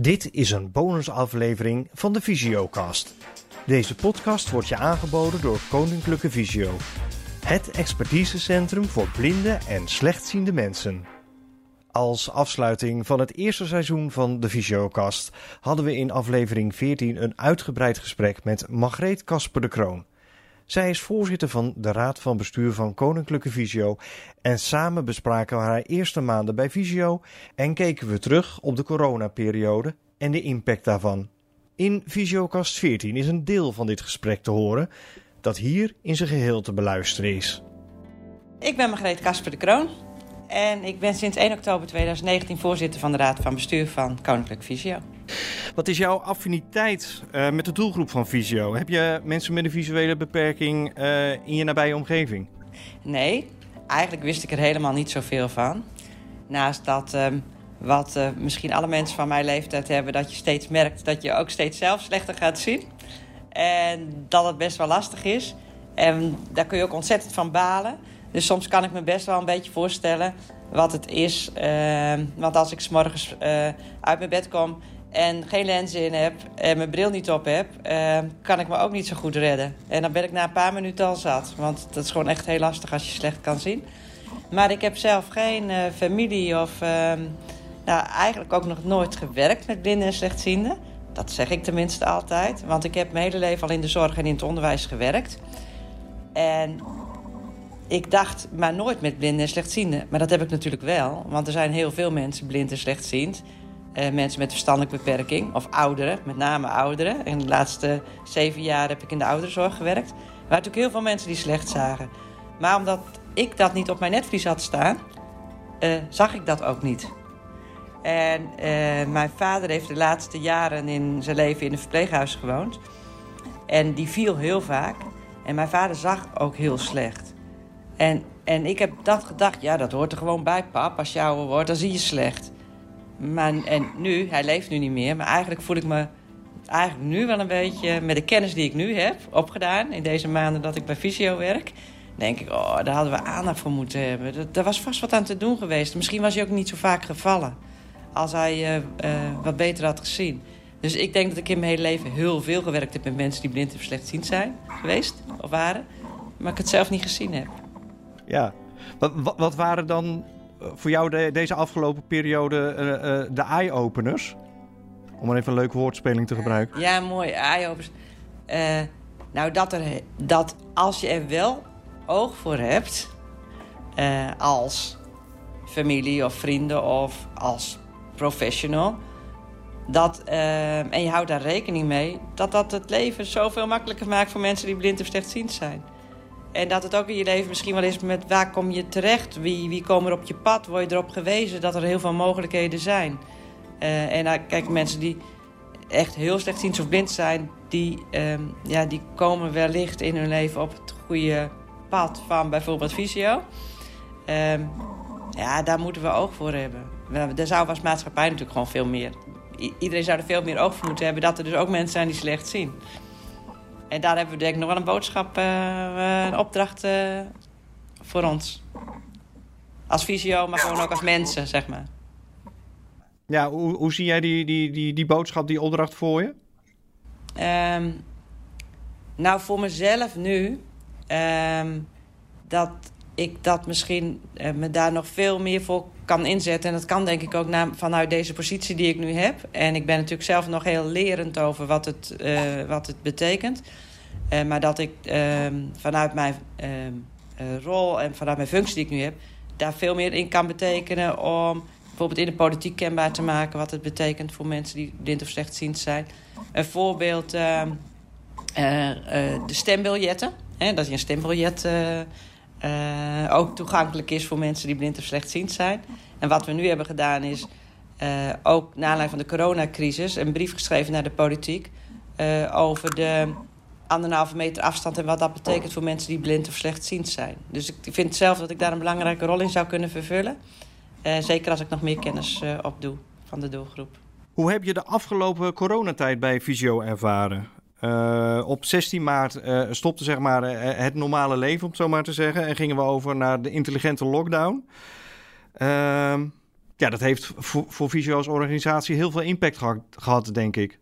Dit is een bonusaflevering van de Visiocast. Deze podcast wordt je aangeboden door Koninklijke Visio. Het expertisecentrum voor blinde en slechtziende mensen. Als afsluiting van het eerste seizoen van de Visiocast hadden we in aflevering 14 een uitgebreid gesprek met Margreet Kasper de Kroon. Zij is voorzitter van de Raad van Bestuur van Koninklijke Visio en samen bespraken we haar eerste maanden bij Visio en keken we terug op de coronaperiode en de impact daarvan. In Visiocast 14 is een deel van dit gesprek te horen dat hier in zijn geheel te beluisteren is. Ik ben Margreet Kasper de Kroon en ik ben sinds 1 oktober 2019 voorzitter van de Raad van Bestuur van Koninklijk Visio. Wat is jouw affiniteit uh, met de doelgroep van Visio? Heb je mensen met een visuele beperking uh, in je nabije omgeving? Nee, eigenlijk wist ik er helemaal niet zoveel van. Naast dat um, wat uh, misschien alle mensen van mijn leeftijd hebben, dat je steeds merkt dat je ook steeds zelf slechter gaat zien. En dat het best wel lastig is. En daar kun je ook ontzettend van balen. Dus soms kan ik me best wel een beetje voorstellen wat het is. Uh, want als ik s morgens uh, uit mijn bed kom en geen lenzen in heb en mijn bril niet op heb, uh, kan ik me ook niet zo goed redden. En dan ben ik na een paar minuten al zat. Want dat is gewoon echt heel lastig als je slecht kan zien. Maar ik heb zelf geen uh, familie of ehm, nou, eigenlijk ook nog nooit gewerkt met blinden en slechtzienden. Dat zeg ik tenminste altijd. Want ik heb mijn hele leven al in de zorg en in het onderwijs gewerkt. En ik dacht maar nooit met blinden en slechtzienden. Maar dat heb ik natuurlijk wel. Want er zijn heel veel mensen blind en slechtziend. Uh, mensen met verstandelijke beperking. Of ouderen, met name ouderen. En de laatste zeven jaar heb ik in de ouderenzorg gewerkt. Er waren natuurlijk heel veel mensen die slecht zagen. Maar omdat ik dat niet op mijn netvlies had staan... Uh, zag ik dat ook niet. En uh, mijn vader heeft de laatste jaren in zijn leven in een verpleeghuis gewoond. En die viel heel vaak. En mijn vader zag ook heel slecht. En, en ik heb dat gedacht, ja, dat hoort er gewoon bij, pap. Als je ouder wordt, dan zie je slecht. Maar, en nu, hij leeft nu niet meer, maar eigenlijk voel ik me eigenlijk nu wel een beetje... met de kennis die ik nu heb opgedaan in deze maanden dat ik bij Visio werk... denk ik, oh, daar hadden we aandacht voor moeten hebben. Er was vast wat aan te doen geweest. Misschien was hij ook niet zo vaak gevallen als hij uh, uh, wat beter had gezien. Dus ik denk dat ik in mijn hele leven heel veel gewerkt heb met mensen die blind of slechtziend zijn geweest of waren. Maar ik het zelf niet gezien heb. Ja, wat, wat, waren dan voor jou de, deze afgelopen periode uh, de eye-openers? Om maar even een leuke woordspeling te gebruiken. Ja, mooi, eye-openers. nou, dat, er, dat als je er wel oog voor hebt, als familie of vrienden of als professional. Dat, en je houdt daar rekening mee, dat dat het leven zoveel makkelijker maakt voor mensen die blind of slechtziend zijn. En dat het ook in je leven misschien wel is met waar kom je terecht, wie, wie komen er op je pad, word je erop gewezen dat er heel veel mogelijkheden zijn. Uh, en nou, kijk, mensen die echt heel slechtziend of blind zijn, die, um, ja, die komen wellicht in hun leven op het goede pad van bijvoorbeeld visio. Um, ja, daar moeten we oog voor hebben. Daar zou als maatschappij natuurlijk gewoon veel meer... Iedereen zou er veel meer oog voor moeten hebben... dat er dus ook mensen zijn die slecht zien. En daar hebben we denk ik nog wel een boodschap, uh, een opdracht uh, voor ons. Als visio, maar gewoon ook als mensen, zeg maar. Ja, hoe, hoe zie jij die, die, die, die boodschap, die opdracht voor je? Um, nou, voor mezelf nu... Um, dat ik dat misschien uh, me daar nog veel meer voor kan inzetten. En dat kan denk ik ook vanuit deze positie die ik nu heb. En ik ben natuurlijk zelf nog heel lerend over wat het, uh, wat het betekent. Uh, maar dat ik ehm, vanuit mijn ehm, rol en vanuit mijn functie die ik nu heb... daar veel meer in kan betekenen om bijvoorbeeld in de politiek kenbaar te maken... wat het betekent voor mensen die blind of slechtziend zijn. Een voorbeeld, ehm, de stembiljetten. Hè, dat je een stembiljet ook toegankelijk is voor mensen die blind of slechtziend zijn. En wat we nu hebben gedaan is uh, ook na aanleiding van de coronacrisis een brief geschreven naar de politiek uh, over de anderhalve meter afstand en wat dat betekent voor mensen die blind of slechtziend zijn. Dus ik vind zelf dat ik daar een belangrijke rol in zou kunnen vervullen. zeker als ik nog meer kennis opdoe van de doelgroep. Hoe heb je de afgelopen coronatijd bij Visio ervaren? Op 16 maart stopte zeg maar, het normale leven, om het zo maar te zeggen. En gingen we over naar de intelligente lockdown. Ehm, ja, dat heeft voor, voor als organisatie heel veel impact gehad, denk ik.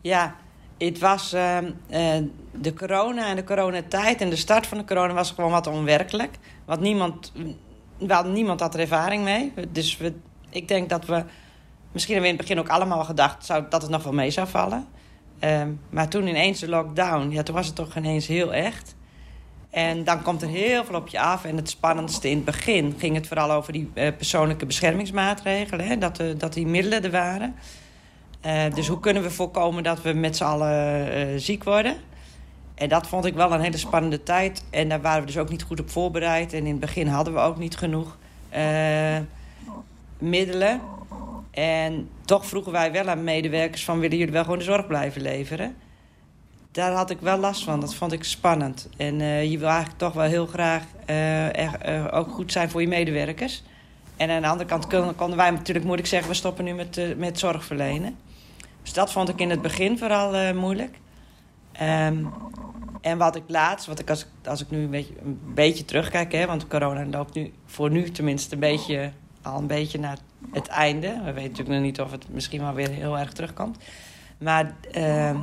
Ja, het was uh, de corona en de coronatijd en de start van de corona was gewoon wat onwerkelijk. Want niemand, we hadden, niemand had er ervaring mee. Dus we, ik denk dat we, misschien hebben we in het begin ook allemaal gedacht zou, dat het nog wel mee zou vallen. Uh, maar toen ineens de lockdown, ja, toen was het toch ineens heel echt. En dan komt er heel veel op je af. En het spannendste in het begin ging het vooral over die uh, persoonlijke beschermingsmaatregelen. Hè? Dat, uh, dat die middelen er waren. Uh, dus hoe kunnen we voorkomen dat we met z'n allen ziek worden? En dat vond ik wel een hele spannende tijd. En daar waren we dus ook niet goed op voorbereid. En in het begin hadden we ook niet genoeg middelen. En toch vroegen wij wel aan medewerkers van... willen jullie wel gewoon de zorg blijven leveren? Daar had ik wel last van. Dat vond ik spannend. En uh, je wil eigenlijk toch wel heel graag er, uh, ook goed zijn voor je medewerkers. En aan de andere kant konden, wij natuurlijk moeilijk zeggen... we stoppen nu met, met zorg verlenen. Dus dat vond ik in het begin vooral moeilijk. Um, en wat ik laatst, wat ik als, als ik nu een beetje, een beetje terugkijk... Hè, want corona loopt nu voor nu tenminste een beetje, al een beetje naar het einde. We weten natuurlijk nog niet of het misschien wel weer heel erg terugkomt. Maar... Uh,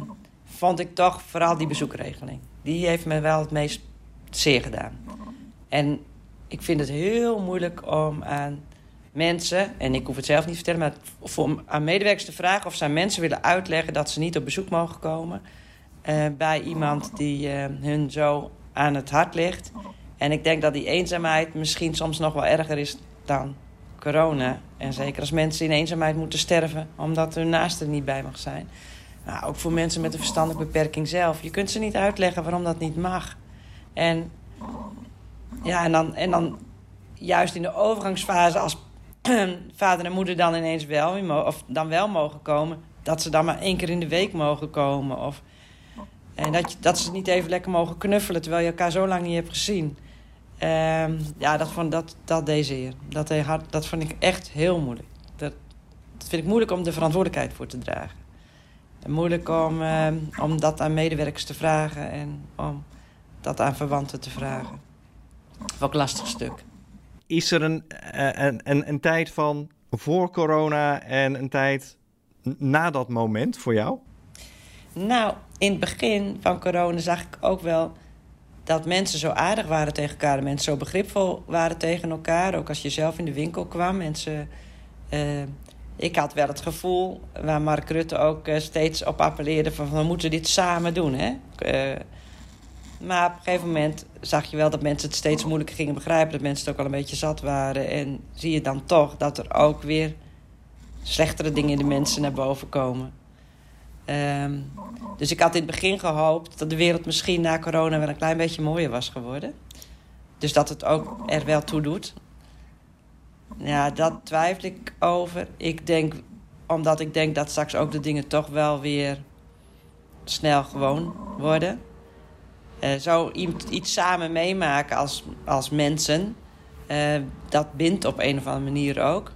vond ik toch vooral die bezoekregeling. Die heeft me wel het meest zeer gedaan. En ik vind het heel moeilijk om aan mensen, en ik hoef het zelf niet te vertellen, maar voor, aan medewerkers te vragen of ze aan mensen willen uitleggen dat ze niet op bezoek mogen komen uh, bij iemand die uh, hun zo aan het hart ligt. En ik denk dat die eenzaamheid misschien soms nog wel erger is dan corona. En zeker als mensen in eenzaamheid moeten sterven omdat hun naaste niet bij mag zijn. Nou, ook voor mensen met een verstandelijke beperking zelf. Je kunt ze niet uitleggen waarom dat niet mag. En, ja, en, dan, en dan juist in de overgangsfase, als vader en moeder dan ineens wel, of dan wel mogen komen, dat ze dan maar één keer in de week mogen komen. Of, en dat, je, dat ze niet even lekker mogen knuffelen terwijl je elkaar zo lang niet hebt gezien. Um, ja, dat, vond, dat, dat deze. Dat, dat vond ik echt heel moeilijk. Dat, dat vind ik moeilijk om de verantwoordelijkheid voor te dragen moeilijk om, uh, om dat aan medewerkers te vragen en om dat aan verwanten te vragen. Ook een lastig stuk. Is er een, eh, een, een, een tijd van voor corona en een tijd na dat moment voor jou? Nou, in het begin van corona zag ik ook wel dat mensen zo aardig waren tegen elkaar. Mensen zo begripvol waren tegen elkaar. Ook als je zelf in de winkel kwam. Mensen uh, ik had wel het gevoel, waar Mark Rutte ook uh, steeds op appelleerde... van we moeten dit samen doen, hè. Uh, maar op een gegeven moment zag je wel dat mensen het steeds moeilijker gingen begrijpen... dat mensen het ook al een beetje zat waren. En zie je dan toch dat er ook weer slechtere dingen in de mensen naar boven komen. Um, dus ik had in het begin gehoopt dat de wereld misschien na corona wel een klein beetje mooier was geworden. Dus dat het ook er wel toe doet. Ja, dat twijfel ik over. Ik denk, omdat ik denk dat straks ook de dingen toch wel weer snel gewoon worden. Uh, zo iets samen meemaken als, als mensen, uh, dat bindt op een of andere manier ook.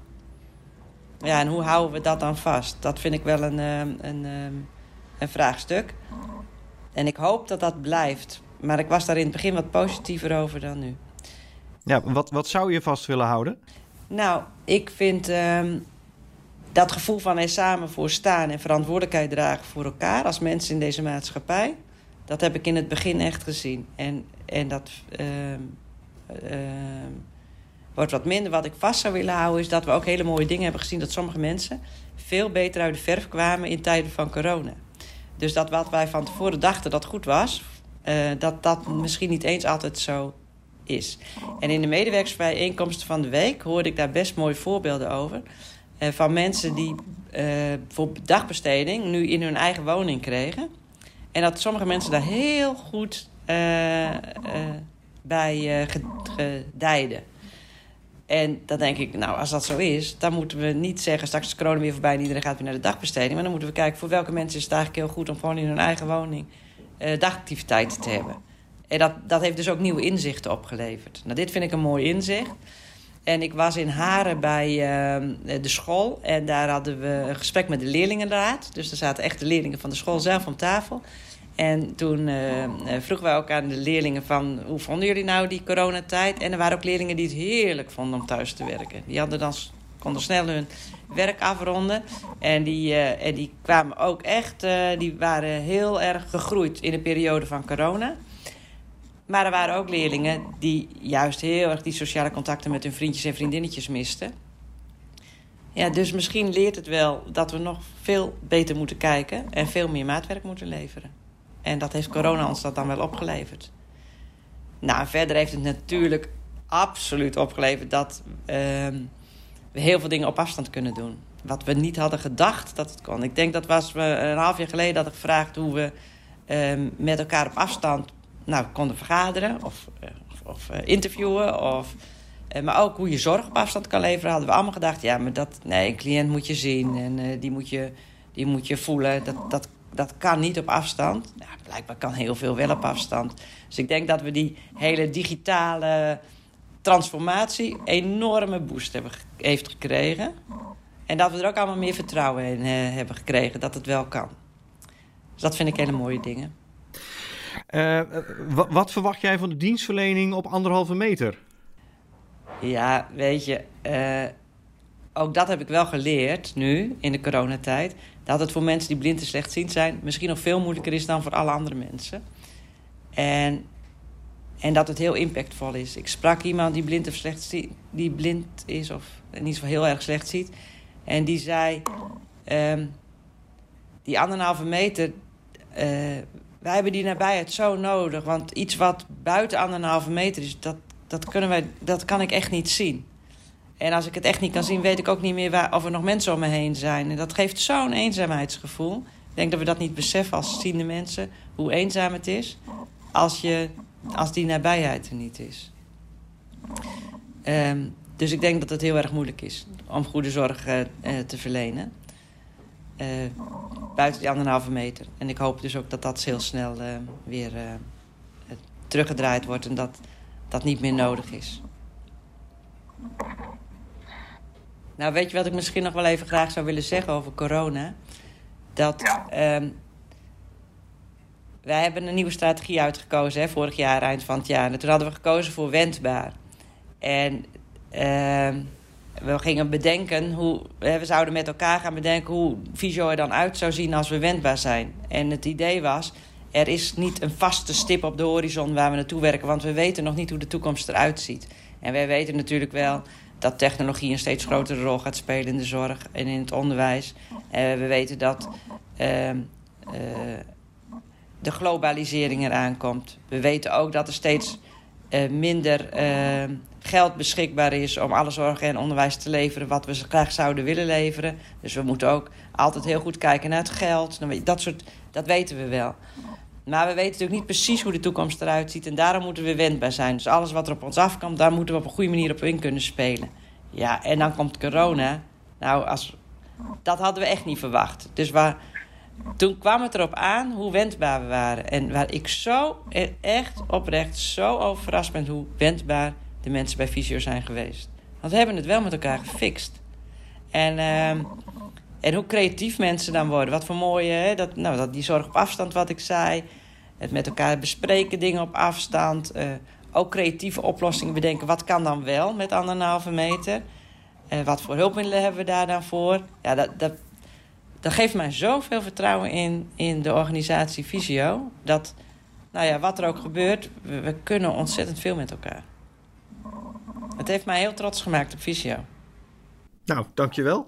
Ja, en hoe houden we dat dan vast? Dat vind ik wel een, uh, een, een vraagstuk. En ik hoop dat dat blijft. Maar ik was daar in het begin wat positiever over dan nu. Ja, wat, wat zou je vast willen houden? Nou, ik vind uh, dat gevoel van er samen voor staan en verantwoordelijkheid dragen voor elkaar als mensen in deze maatschappij. Dat heb ik in het begin echt gezien. En, en dat uh, uh, wordt wat minder. Wat ik vast zou willen houden is dat we ook hele mooie dingen hebben gezien. Dat sommige mensen veel beter uit de verf kwamen in tijden van corona. Dus dat wat wij van tevoren dachten dat goed was, uh, dat dat misschien niet eens altijd zo is. En in de medewerkersbijeenkomsten van de week hoorde ik daar best mooie voorbeelden over. Uh, van mensen die uh, voor dagbesteding nu in hun eigen woning kregen. En dat sommige mensen daar heel goed uh, bij gedijden. En dan denk ik, nou, als dat zo is, dan moeten we niet zeggen... straks is corona weer voorbij en iedereen gaat weer naar de dagbesteding. Maar dan moeten we kijken voor welke mensen is het eigenlijk heel goed... om gewoon in hun eigen woning dagactiviteiten te hebben. En dat, dat heeft dus ook nieuwe inzichten opgeleverd. Nou, dit vind ik een mooi inzicht. En ik was in Haren bij uh, de school. En daar hadden we een gesprek met de leerlingenraad. Dus er zaten echt de leerlingen van de school zelf om tafel. En toen uh, vroegen wij ook aan de leerlingen van... hoe vonden jullie nou die coronatijd? En er waren ook leerlingen die het heerlijk vonden om thuis te werken. Die hadden dan konden snel hun werk afronden. En die, uh, en die kwamen ook echt, uh, die waren heel erg gegroeid in de periode van corona. Maar er waren ook leerlingen die juist heel erg die sociale contacten met hun vriendjes en vriendinnetjes misten. Ja, dus misschien leert het wel dat we nog veel beter moeten kijken en veel meer maatwerk moeten leveren. En dat heeft corona ons dat dan wel opgeleverd. Nou, verder heeft het natuurlijk absoluut opgeleverd dat uh, we heel veel dingen op afstand kunnen doen. Wat we niet hadden gedacht dat het kon. Ik denk dat was we een half jaar geleden hadden gevraagd hoe we uh, met elkaar op afstand nou, konden vergaderen of, uh, of, uh, interviewen. Of, uh, maar ook hoe je zorg op afstand kan leveren. Hadden we allemaal gedacht, ja, maar dat, nee, een cliënt moet je zien en die, moet je, die moet je voelen. Dat, dat, dat kan niet op afstand. Ja, blijkbaar kan heel veel wel op afstand. Dus ik denk dat we die hele digitale transformatie enorme boost hebben, heeft gekregen. En dat we er ook allemaal meer vertrouwen in hebben gekregen dat het wel kan. Dus dat vind ik hele mooie dingen. Uh, wat verwacht jij van de dienstverlening op anderhalve meter? Ja, weet je, uh, ook dat heb ik wel geleerd nu in de coronatijd. Dat het voor mensen die blind en slechtziend zijn misschien nog veel moeilijker is dan voor alle andere mensen. En, en dat het heel impactvol is. Ik sprak iemand die blind, of slecht die blind is of ieder geval heel erg slecht ziet. En die zei: um, Die anderhalve meter. Uh, wij hebben die nabijheid zo nodig. Want iets wat buiten anderhalve meter is, dat, dat, kunnen wij, dat kan ik echt niet zien. En als ik het echt niet kan zien, weet ik ook niet meer waar, of er nog mensen om me heen zijn. En dat geeft zo'n eenzaamheidsgevoel. Ik denk dat we dat niet beseffen als ziende mensen, hoe eenzaam het is als, je, als die nabijheid er niet is. Um, dus ik denk dat het heel erg moeilijk is om goede zorg uh, uh, te verlenen. Uh, buiten die anderhalve meter. En ik hoop dus ook dat dat heel snel weer teruggedraaid wordt en dat dat niet meer nodig is. Nou, weet je wat ik misschien nog wel even graag zou willen zeggen over corona? Dat ja. um, wij hebben een nieuwe strategie uitgekozen, hè, vorig jaar, eind van het jaar. En toen hadden we gekozen voor wendbaar. En uh, we gingen bedenken hoe. We zouden met elkaar gaan bedenken hoe Visio er dan uit zou zien als we wendbaar zijn. En het idee was. Er is niet een vaste stip op de horizon waar we naartoe werken, want we weten nog niet hoe de toekomst eruit ziet. En wij weten natuurlijk wel dat technologie een steeds grotere rol gaat spelen in de zorg en in het onderwijs. Uh, we weten dat uh, uh, de globalisering eraan komt. We weten ook dat er steeds minder geld beschikbaar is om alle zorg en onderwijs te leveren wat we graag zouden willen leveren. Dus we moeten ook altijd heel goed kijken naar het geld. Dat, soort, dat weten we wel. Maar we weten natuurlijk niet precies hoe de toekomst eruit ziet. En daarom moeten we wendbaar zijn. Dus alles wat er op ons afkomt, daar moeten we op een goede manier op in kunnen spelen. Ja, en dan komt corona. Nou, als, dat hadden we echt niet verwacht. Dus waar, toen kwam het erop aan hoe wendbaar we waren. En waar ik zo, echt oprecht, zo over verrast ben hoe wendbaar de mensen bij Visio zijn geweest. Want we hebben het wel met elkaar gefixt. En, uh, en hoe creatief mensen dan worden. Wat voor mooie, hè? Dat, nou, dat die zorg op afstand, wat ik zei. Het met elkaar bespreken, dingen op afstand. Uh, ook creatieve oplossingen bedenken. Wat kan dan wel met anderhalve meter? Uh, wat voor hulpmiddelen hebben we daar dan voor? Ja, dat, dat, dat geeft mij zoveel vertrouwen in, in de organisatie Visio. Dat, nou ja, wat er ook gebeurt, we, we kunnen ontzettend veel met elkaar. Het heeft mij heel trots gemaakt op Visio. Nou, dankjewel.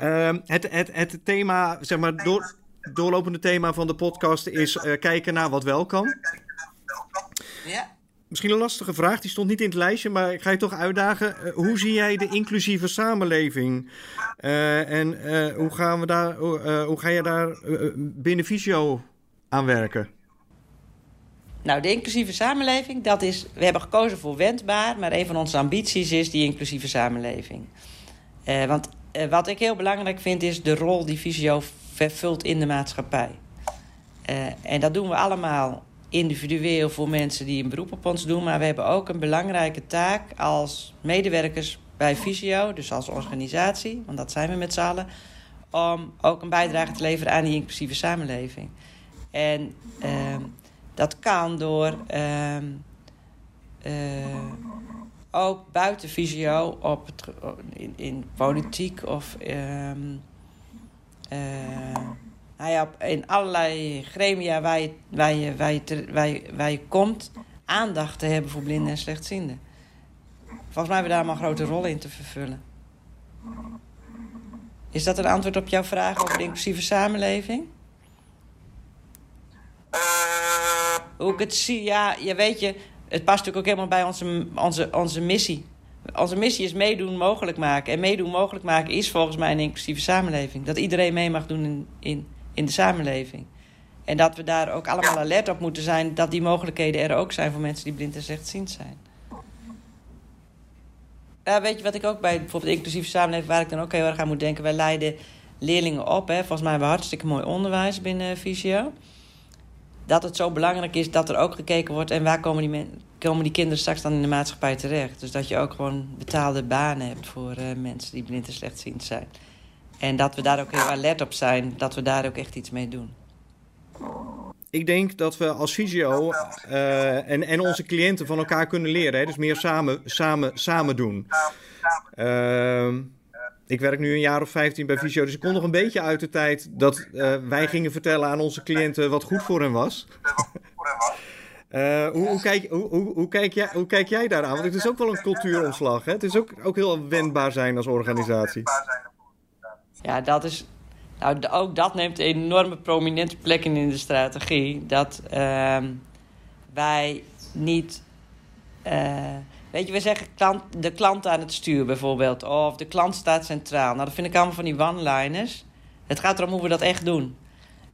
uh, het, het, het thema, zeg maar, door, doorlopende thema van de podcast is uh, kijken naar wat wel kan. Ja. Misschien een lastige vraag, die stond niet in het lijstje, maar ik ga je toch uitdagen. Uh, hoe zie jij de inclusieve samenleving? Uh, en hoe, gaan we daar, hoe ga je daar binnen Visio aan werken? Nou, de inclusieve samenleving, dat is... We hebben gekozen voor wendbaar, maar een van onze ambities is die inclusieve samenleving. Want wat ik heel belangrijk vind, is de rol die Visio vervult in de maatschappij. En dat doen we allemaal individueel voor mensen die een beroep op ons doen. Maar we hebben ook een belangrijke taak als medewerkers bij Visio, dus als organisatie, want dat zijn we met z'n allen, om ook een bijdrage te leveren aan die inclusieve samenleving. En dat kan door uh, uh, ook buiten visio op in, in politiek of ehm, ja, in allerlei gremia waar je, waar, je, waar, je, waar, je, waar je komt, aandacht te hebben voor blinden en slechtzienden. Volgens mij hebben we daar maar een grote rol in te vervullen. Is dat een antwoord op jouw vraag over de inclusieve samenleving? Hoe ik het zie, ja, je weet je, het past natuurlijk ook helemaal bij onze, onze, onze missie. Onze missie is meedoen mogelijk maken. En meedoen mogelijk maken is volgens mij een inclusieve samenleving. Dat iedereen mee mag doen in, in, in de samenleving. En dat we daar ook allemaal alert op moeten zijn dat die mogelijkheden er ook zijn voor mensen die blind en slechtziend zijn. Ja, weet je wat ik ook bij bijvoorbeeld inclusieve samenleving, waar ik dan ook heel erg aan moet denken, wij leiden leerlingen op. Hè. Volgens mij hebben we hartstikke mooi onderwijs binnen Visio dat het zo belangrijk is dat er ook gekeken wordt... en waar komen die, komen die kinderen straks dan in de maatschappij terecht. Dus dat je ook gewoon betaalde banen hebt voor uh, mensen die blind en slechtziend zijn. En dat we daar ook heel alert op zijn, dat we daar ook echt iets mee doen. Ik denk dat we als Visio uh, en, en onze cliënten van elkaar kunnen leren. Hè? Dus meer samen, samen, samen doen. Uh, ik werk nu een jaar of 15 bij Visio, dus ik kom nog een beetje uit de tijd dat uh, wij gingen vertellen aan onze cliënten wat goed voor hen was. Hoe, hoe, kijk, hoe, hoe, kijk jij, hoe kijk jij daaraan? Want het is ook wel een cultuuromslag. Hè? Het is ook, ook heel wendbaar zijn als organisatie. Ja, dat is. Nou, ook dat neemt een enorme prominente plek in in de strategie. Dat uh, wij niet. Uh, Weet je, we zeggen klant, de klant aan het stuur bijvoorbeeld. Of de klant staat centraal. Nou, dat vind ik allemaal van die one-liners. Het gaat erom hoe we dat echt doen.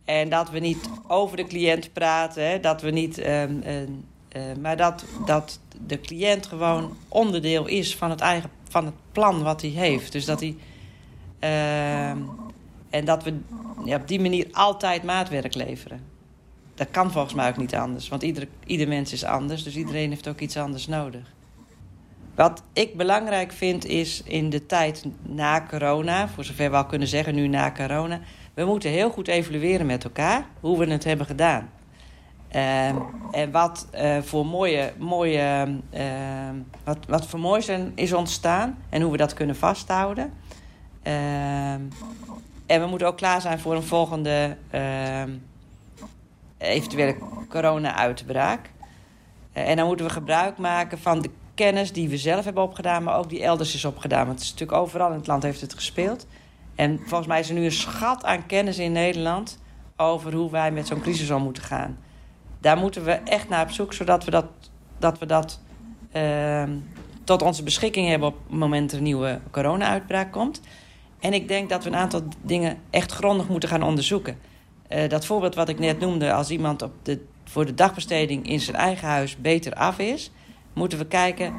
En dat we niet over de cliënt praten. Hè, dat we niet... Um, uh, maar dat, dat de cliënt gewoon onderdeel is van het, eigen, van het plan wat hij heeft. Dus dat hij... Uh, en dat we ja, op die manier altijd maatwerk leveren. Dat kan volgens mij ook niet anders. Want ieder, ieder mens is anders. Dus iedereen heeft ook iets anders nodig. Wat ik belangrijk vind is in de tijd na corona, voor zover we al kunnen zeggen nu na corona, we moeten heel goed evalueren met elkaar hoe we het hebben gedaan. Uh, en wat uh, voor mooie, mooie uh, wat, wat voor moois is ontstaan en hoe we dat kunnen vasthouden. Ehm, en we moeten ook klaar zijn voor een volgende ehm, eventuele corona-uitbraak. Eh, en dan moeten we gebruik maken van de kennis die we zelf hebben opgedaan, maar ook die elders is opgedaan. Want het is natuurlijk overal in het land heeft het gespeeld. En volgens mij is er nu een schat aan kennis in Nederland over hoe wij met zo'n crisis om moeten gaan. Daar moeten we echt naar op zoek, zodat we dat, dat, we dat uh, tot onze beschikking hebben op het moment er een nieuwe corona-uitbraak komt. En ik denk dat we een aantal dingen echt grondig moeten gaan onderzoeken. Uh, dat voorbeeld wat ik net noemde, als iemand op de, voor de dagbesteding in zijn eigen huis beter af is, moeten we kijken,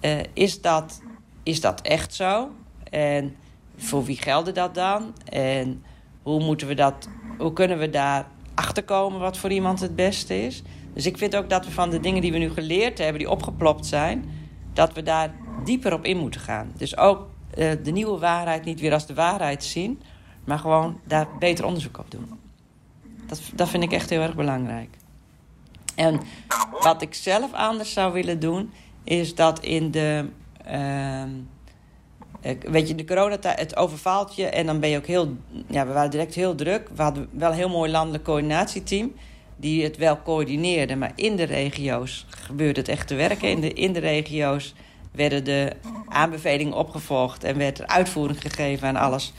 uh, is, dat, is dat echt zo? En voor wie geldt dat dan? En hoe, moeten we dat, hoe kunnen we daar achterkomen wat voor iemand het beste is? Dus ik vind ook dat we van de dingen die we nu geleerd hebben, die opgeplopt zijn, dat we daar dieper op in moeten gaan. Dus ook uh, de nieuwe waarheid niet weer als de waarheid zien, maar gewoon daar beter onderzoek op doen. Dat, dat vind ik echt heel erg belangrijk. En wat ik zelf anders zou willen doen, is dat in de. Uh, weet je, de coronatijd, het overvalt je en dan ben je ook heel. Ja, we waren direct heel druk. We hadden wel een heel mooi landelijk coördinatieteam die het wel coördineerde. Maar in de regio's gebeurde het echt te werken. In de, in de regio's werden de aanbevelingen opgevolgd en werd er uitvoering gegeven aan alles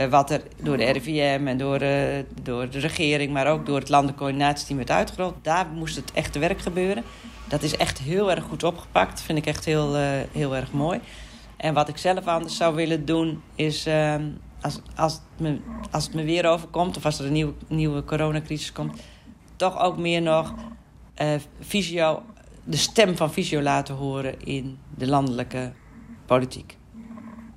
uh, wat er door de RIVM en door, uh, door de regering, maar ook door het landelijk coördinatieteam werd uitgerold. Daar moest het echte werk gebeuren. Dat is echt heel erg goed opgepakt. Vind ik echt heel, uh, heel erg mooi. En wat ik zelf anders zou willen doen, is ehm, als, als, het me, als het me weer overkomt, of als er een nieuwe, nieuwe coronacrisis komt, toch ook meer nog visio, de stem van visio laten horen in de landelijke politiek.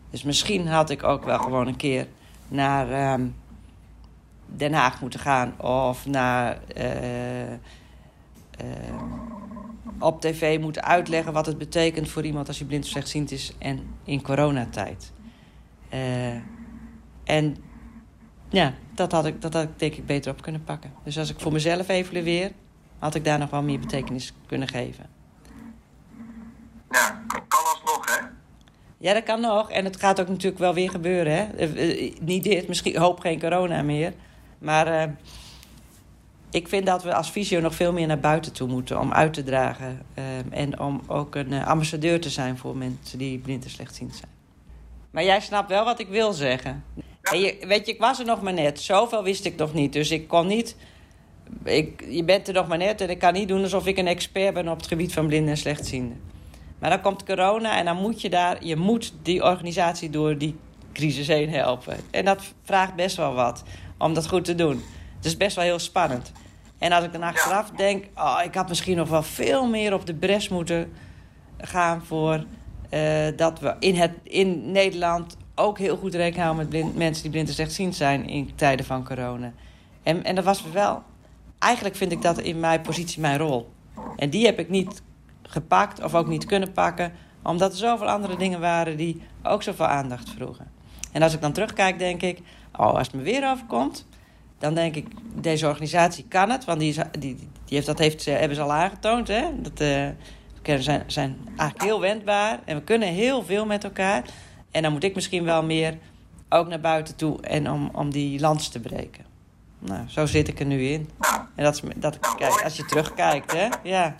Dus misschien had ik ook wel gewoon een keer naar um, Den Haag moeten gaan of naar, uh, uh, op tv moeten uitleggen wat het betekent voor iemand als je blind of slechtziend is en in coronatijd. Uh, en ja, dat had, ik, dat had ik denk ik beter op kunnen pakken. Dus als ik voor mezelf evalueer, had ik daar nog wel meer betekenis kunnen geven. Ja, kan alsnog Ja, dat kan nog. En het gaat ook natuurlijk wel weer gebeuren. Hè? Eh, eh, niet dit, misschien hoop geen corona meer. Maar uh, ik vind dat we als fysio nog veel meer naar buiten toe moeten om uit te dragen. Uh, en om ook een uh, ambassadeur te zijn voor mensen die blind en slechtziend zijn. Maar jij snapt wel wat ik wil zeggen. En je, weet je, ik was er nog maar net. Zoveel wist ik nog niet. Dus ik kon niet. Ik, je bent er nog maar net en ik kan niet doen alsof ik een expert ben op het gebied van blinden en slechtzienden. Maar dan komt corona en dan moet je daar, je moet die organisatie door die crisis heen helpen. En dat vraagt best wel wat om dat goed te doen. Het is best wel heel spannend. En als ik dan achteraf denk, oh, ik had misschien nog wel veel meer op de bres moeten gaan voor uh, dat we in, het, in Nederland ook heel goed rekening houden met blind, mensen die blind en slechtziend zijn in tijden van corona. En, en dat was wel, eigenlijk vind ik dat in mijn positie mijn rol. En die heb ik niet gepakt of ook niet kunnen pakken, omdat er zoveel andere dingen waren die ook zoveel aandacht vroegen. En als ik dan terugkijk, denk ik, oh, als het me weer overkomt, dan denk ik, deze organisatie kan het, want die, is, die, die heeft, dat heeft, hebben ze al aangetoond. Hè? Dat, uh, we zijn, zijn eigenlijk heel wendbaar en we kunnen heel veel met elkaar. En dan moet ik misschien wel meer ook naar buiten toe en om, om die lans te breken. Nou, zo zit ik er nu in. En dat is, dat, kijk, als je terugkijkt, hè? Ja.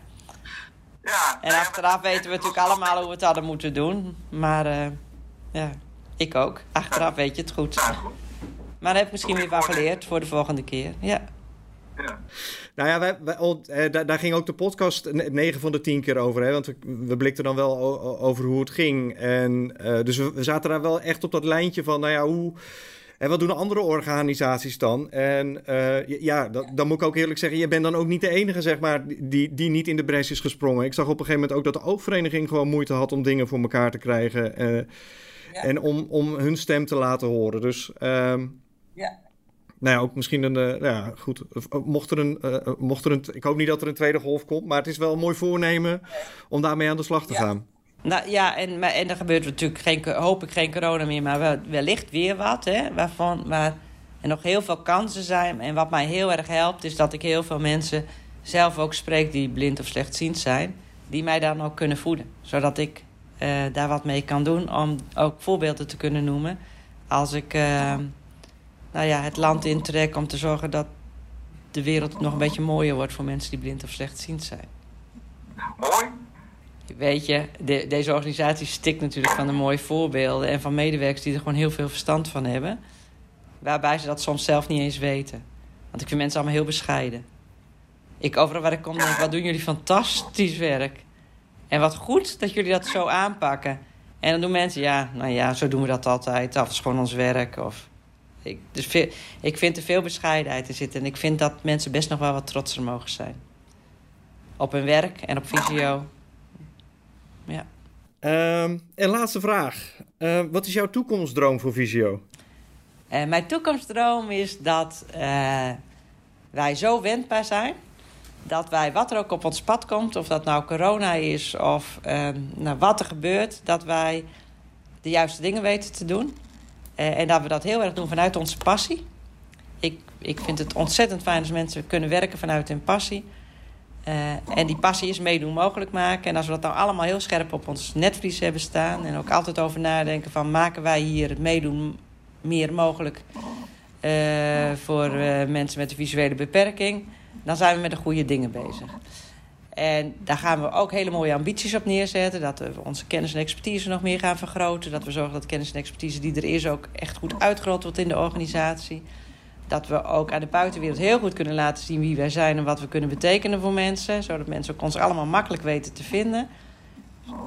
Ja, en achteraf weten we natuurlijk allemaal hoe we het hadden moeten doen. Maar uh, ja, ik ook. Achteraf weet je het goed. Maar daar heb ik misschien weer van geleerd voor de volgende keer. Ja. Ja. Nou ja, wij, wij, daar, daar, ging ook de podcast 9 van de 10 keer over. Hè? Want we, we blikten dan wel over hoe het ging. En, uh, dus we, we, zaten daar wel echt op dat lijntje van, nou ja, hoe. En wat doen andere organisaties dan? En uh, ja, dat, dan moet ik ook eerlijk zeggen, je bent dan ook niet de enige, zeg maar, die, die niet in de bres is gesprongen. Ik zag op een gegeven moment ook dat de oogvereniging gewoon moeite had om dingen voor elkaar te krijgen. Uh, ja. En om, om hun stem te laten horen. Dus. Uh, ja. Nou ja, ook misschien een. Uh, ja, goed. Mocht er een, mocht er een. Ik hoop niet dat er een tweede golf komt. Maar het is wel een mooi voornemen om daarmee aan de slag te ja. gaan. Nou ja, en, maar, en er gebeurt natuurlijk geen, hoop ik geen corona meer. Maar wellicht weer wat. Hè, waarvan waar er nog heel veel kansen zijn. En wat mij heel erg helpt, is dat ik heel veel mensen zelf ook spreek die blind of slechtziend zijn. Die mij dan ook kunnen voeden. Zodat ik uh, daar wat mee kan doen. Om ook voorbeelden te kunnen noemen. Als ik nou ja, het land intrek om te zorgen dat de wereld nog een beetje mooier wordt voor mensen die blind of slechtziend zijn. Mooi. Weet je, de, deze organisatie stikt natuurlijk van de mooie voorbeelden en van medewerkers die er gewoon heel veel verstand van hebben. Waarbij ze dat soms zelf niet eens weten. Want ik vind mensen allemaal heel bescheiden. Ik overal waar ik kom denk, wat doen jullie fantastisch werk. En wat goed dat jullie dat zo aanpakken. En dan doen mensen, ja, nou ja, zo doen we dat altijd. Dat is gewoon ons werk. Of ik, dus ik vind er veel bescheidenheid in zitten. En ik vind dat mensen best nog wel wat trotser mogen zijn. Op hun werk en op visio. Ja. Um, en laatste vraag. Uh, wat is jouw toekomstdroom voor Visio? Uh, mijn toekomstdroom is dat uh, wij zo wendbaar zijn... dat wij, wat er ook op ons pad komt... of dat nou corona is of nou, wat er gebeurt... dat wij de juiste dingen weten te doen... En dat we dat heel erg doen vanuit onze passie. Ik, ik vind het ontzettend fijn als mensen kunnen werken vanuit hun passie. Uh, en die passie is meedoen mogelijk maken. En als we dat nou allemaal heel scherp op ons netvlies hebben staan... en ook altijd over nadenken van... maken wij hier het meedoen meer mogelijk... Uh, voor mensen met een visuele beperking... dan zijn we met de goede dingen bezig. En daar gaan we ook hele mooie ambities op neerzetten. Dat we onze kennis en expertise nog meer gaan vergroten. Dat we zorgen dat kennis en expertise die er is ook echt goed uitgerold wordt in de organisatie. Dat we ook aan de buitenwereld heel goed kunnen laten zien wie wij zijn en wat we kunnen betekenen voor mensen. Zodat mensen ook ons allemaal makkelijk weten te vinden.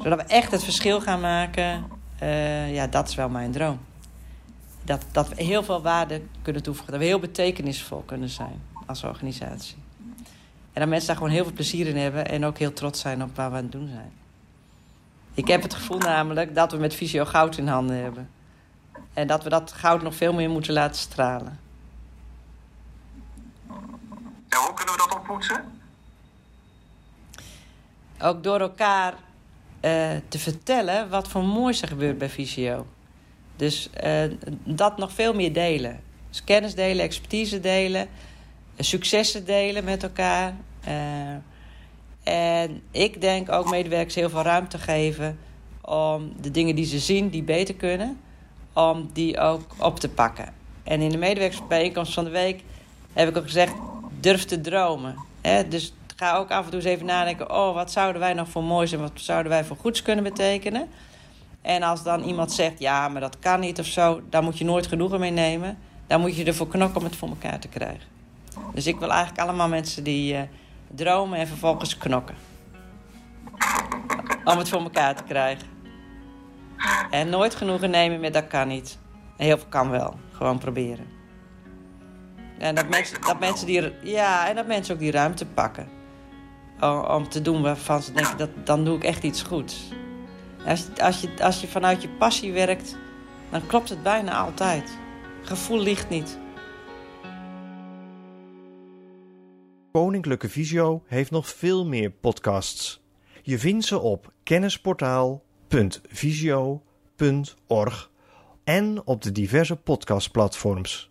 Zodat we echt het verschil gaan maken. Uh, ja, dat is wel mijn droom. Dat, dat we heel veel waarde kunnen toevoegen. Dat we heel betekenisvol kunnen zijn als organisatie. En dat mensen daar gewoon heel veel plezier in hebben en ook heel trots zijn op waar we aan het doen zijn. Ik heb het gevoel namelijk dat we met Visio goud in handen hebben. En dat we dat goud nog veel meer moeten laten stralen. Ja, Ook door elkaar uh, te vertellen wat voor moois er gebeurt bij Visio. Dus uh, dat nog veel meer delen. Dus kennis delen, expertise delen successen delen met elkaar. En ik denk ook medewerkers heel veel ruimte geven om de dingen die ze zien, die beter kunnen, om die ook op te pakken. En in de medewerkersbijeenkomst van de week heb ik ook gezegd: durf te dromen. Hè? Dus ga ook af en toe eens even nadenken: oh, wat zouden wij nog voor moois en wat zouden wij voor goeds kunnen betekenen? En als dan iemand zegt: ja, maar dat kan niet of zo, daar moet je nooit genoegen mee nemen. Dan moet je ervoor knokken om het voor elkaar te krijgen. Dus ik wil eigenlijk allemaal mensen die uh, dromen en vervolgens knokken. Om het voor elkaar te krijgen. En nooit genoegen nemen met dat kan niet. Heel veel kan wel. Gewoon proberen. En dat, mensen, dat mensen die, ja, en dat mensen ook die ruimte pakken. Om, te doen waarvan ze denken, dat, dan doe ik echt iets goeds. Als, als, je, als je vanuit je passie werkt, dan klopt het bijna altijd. Gevoel ligt niet. Koninklijke Visio heeft nog veel meer podcasts. Je vindt ze op kennisportaal.visio.org en op de diverse podcastplatforms.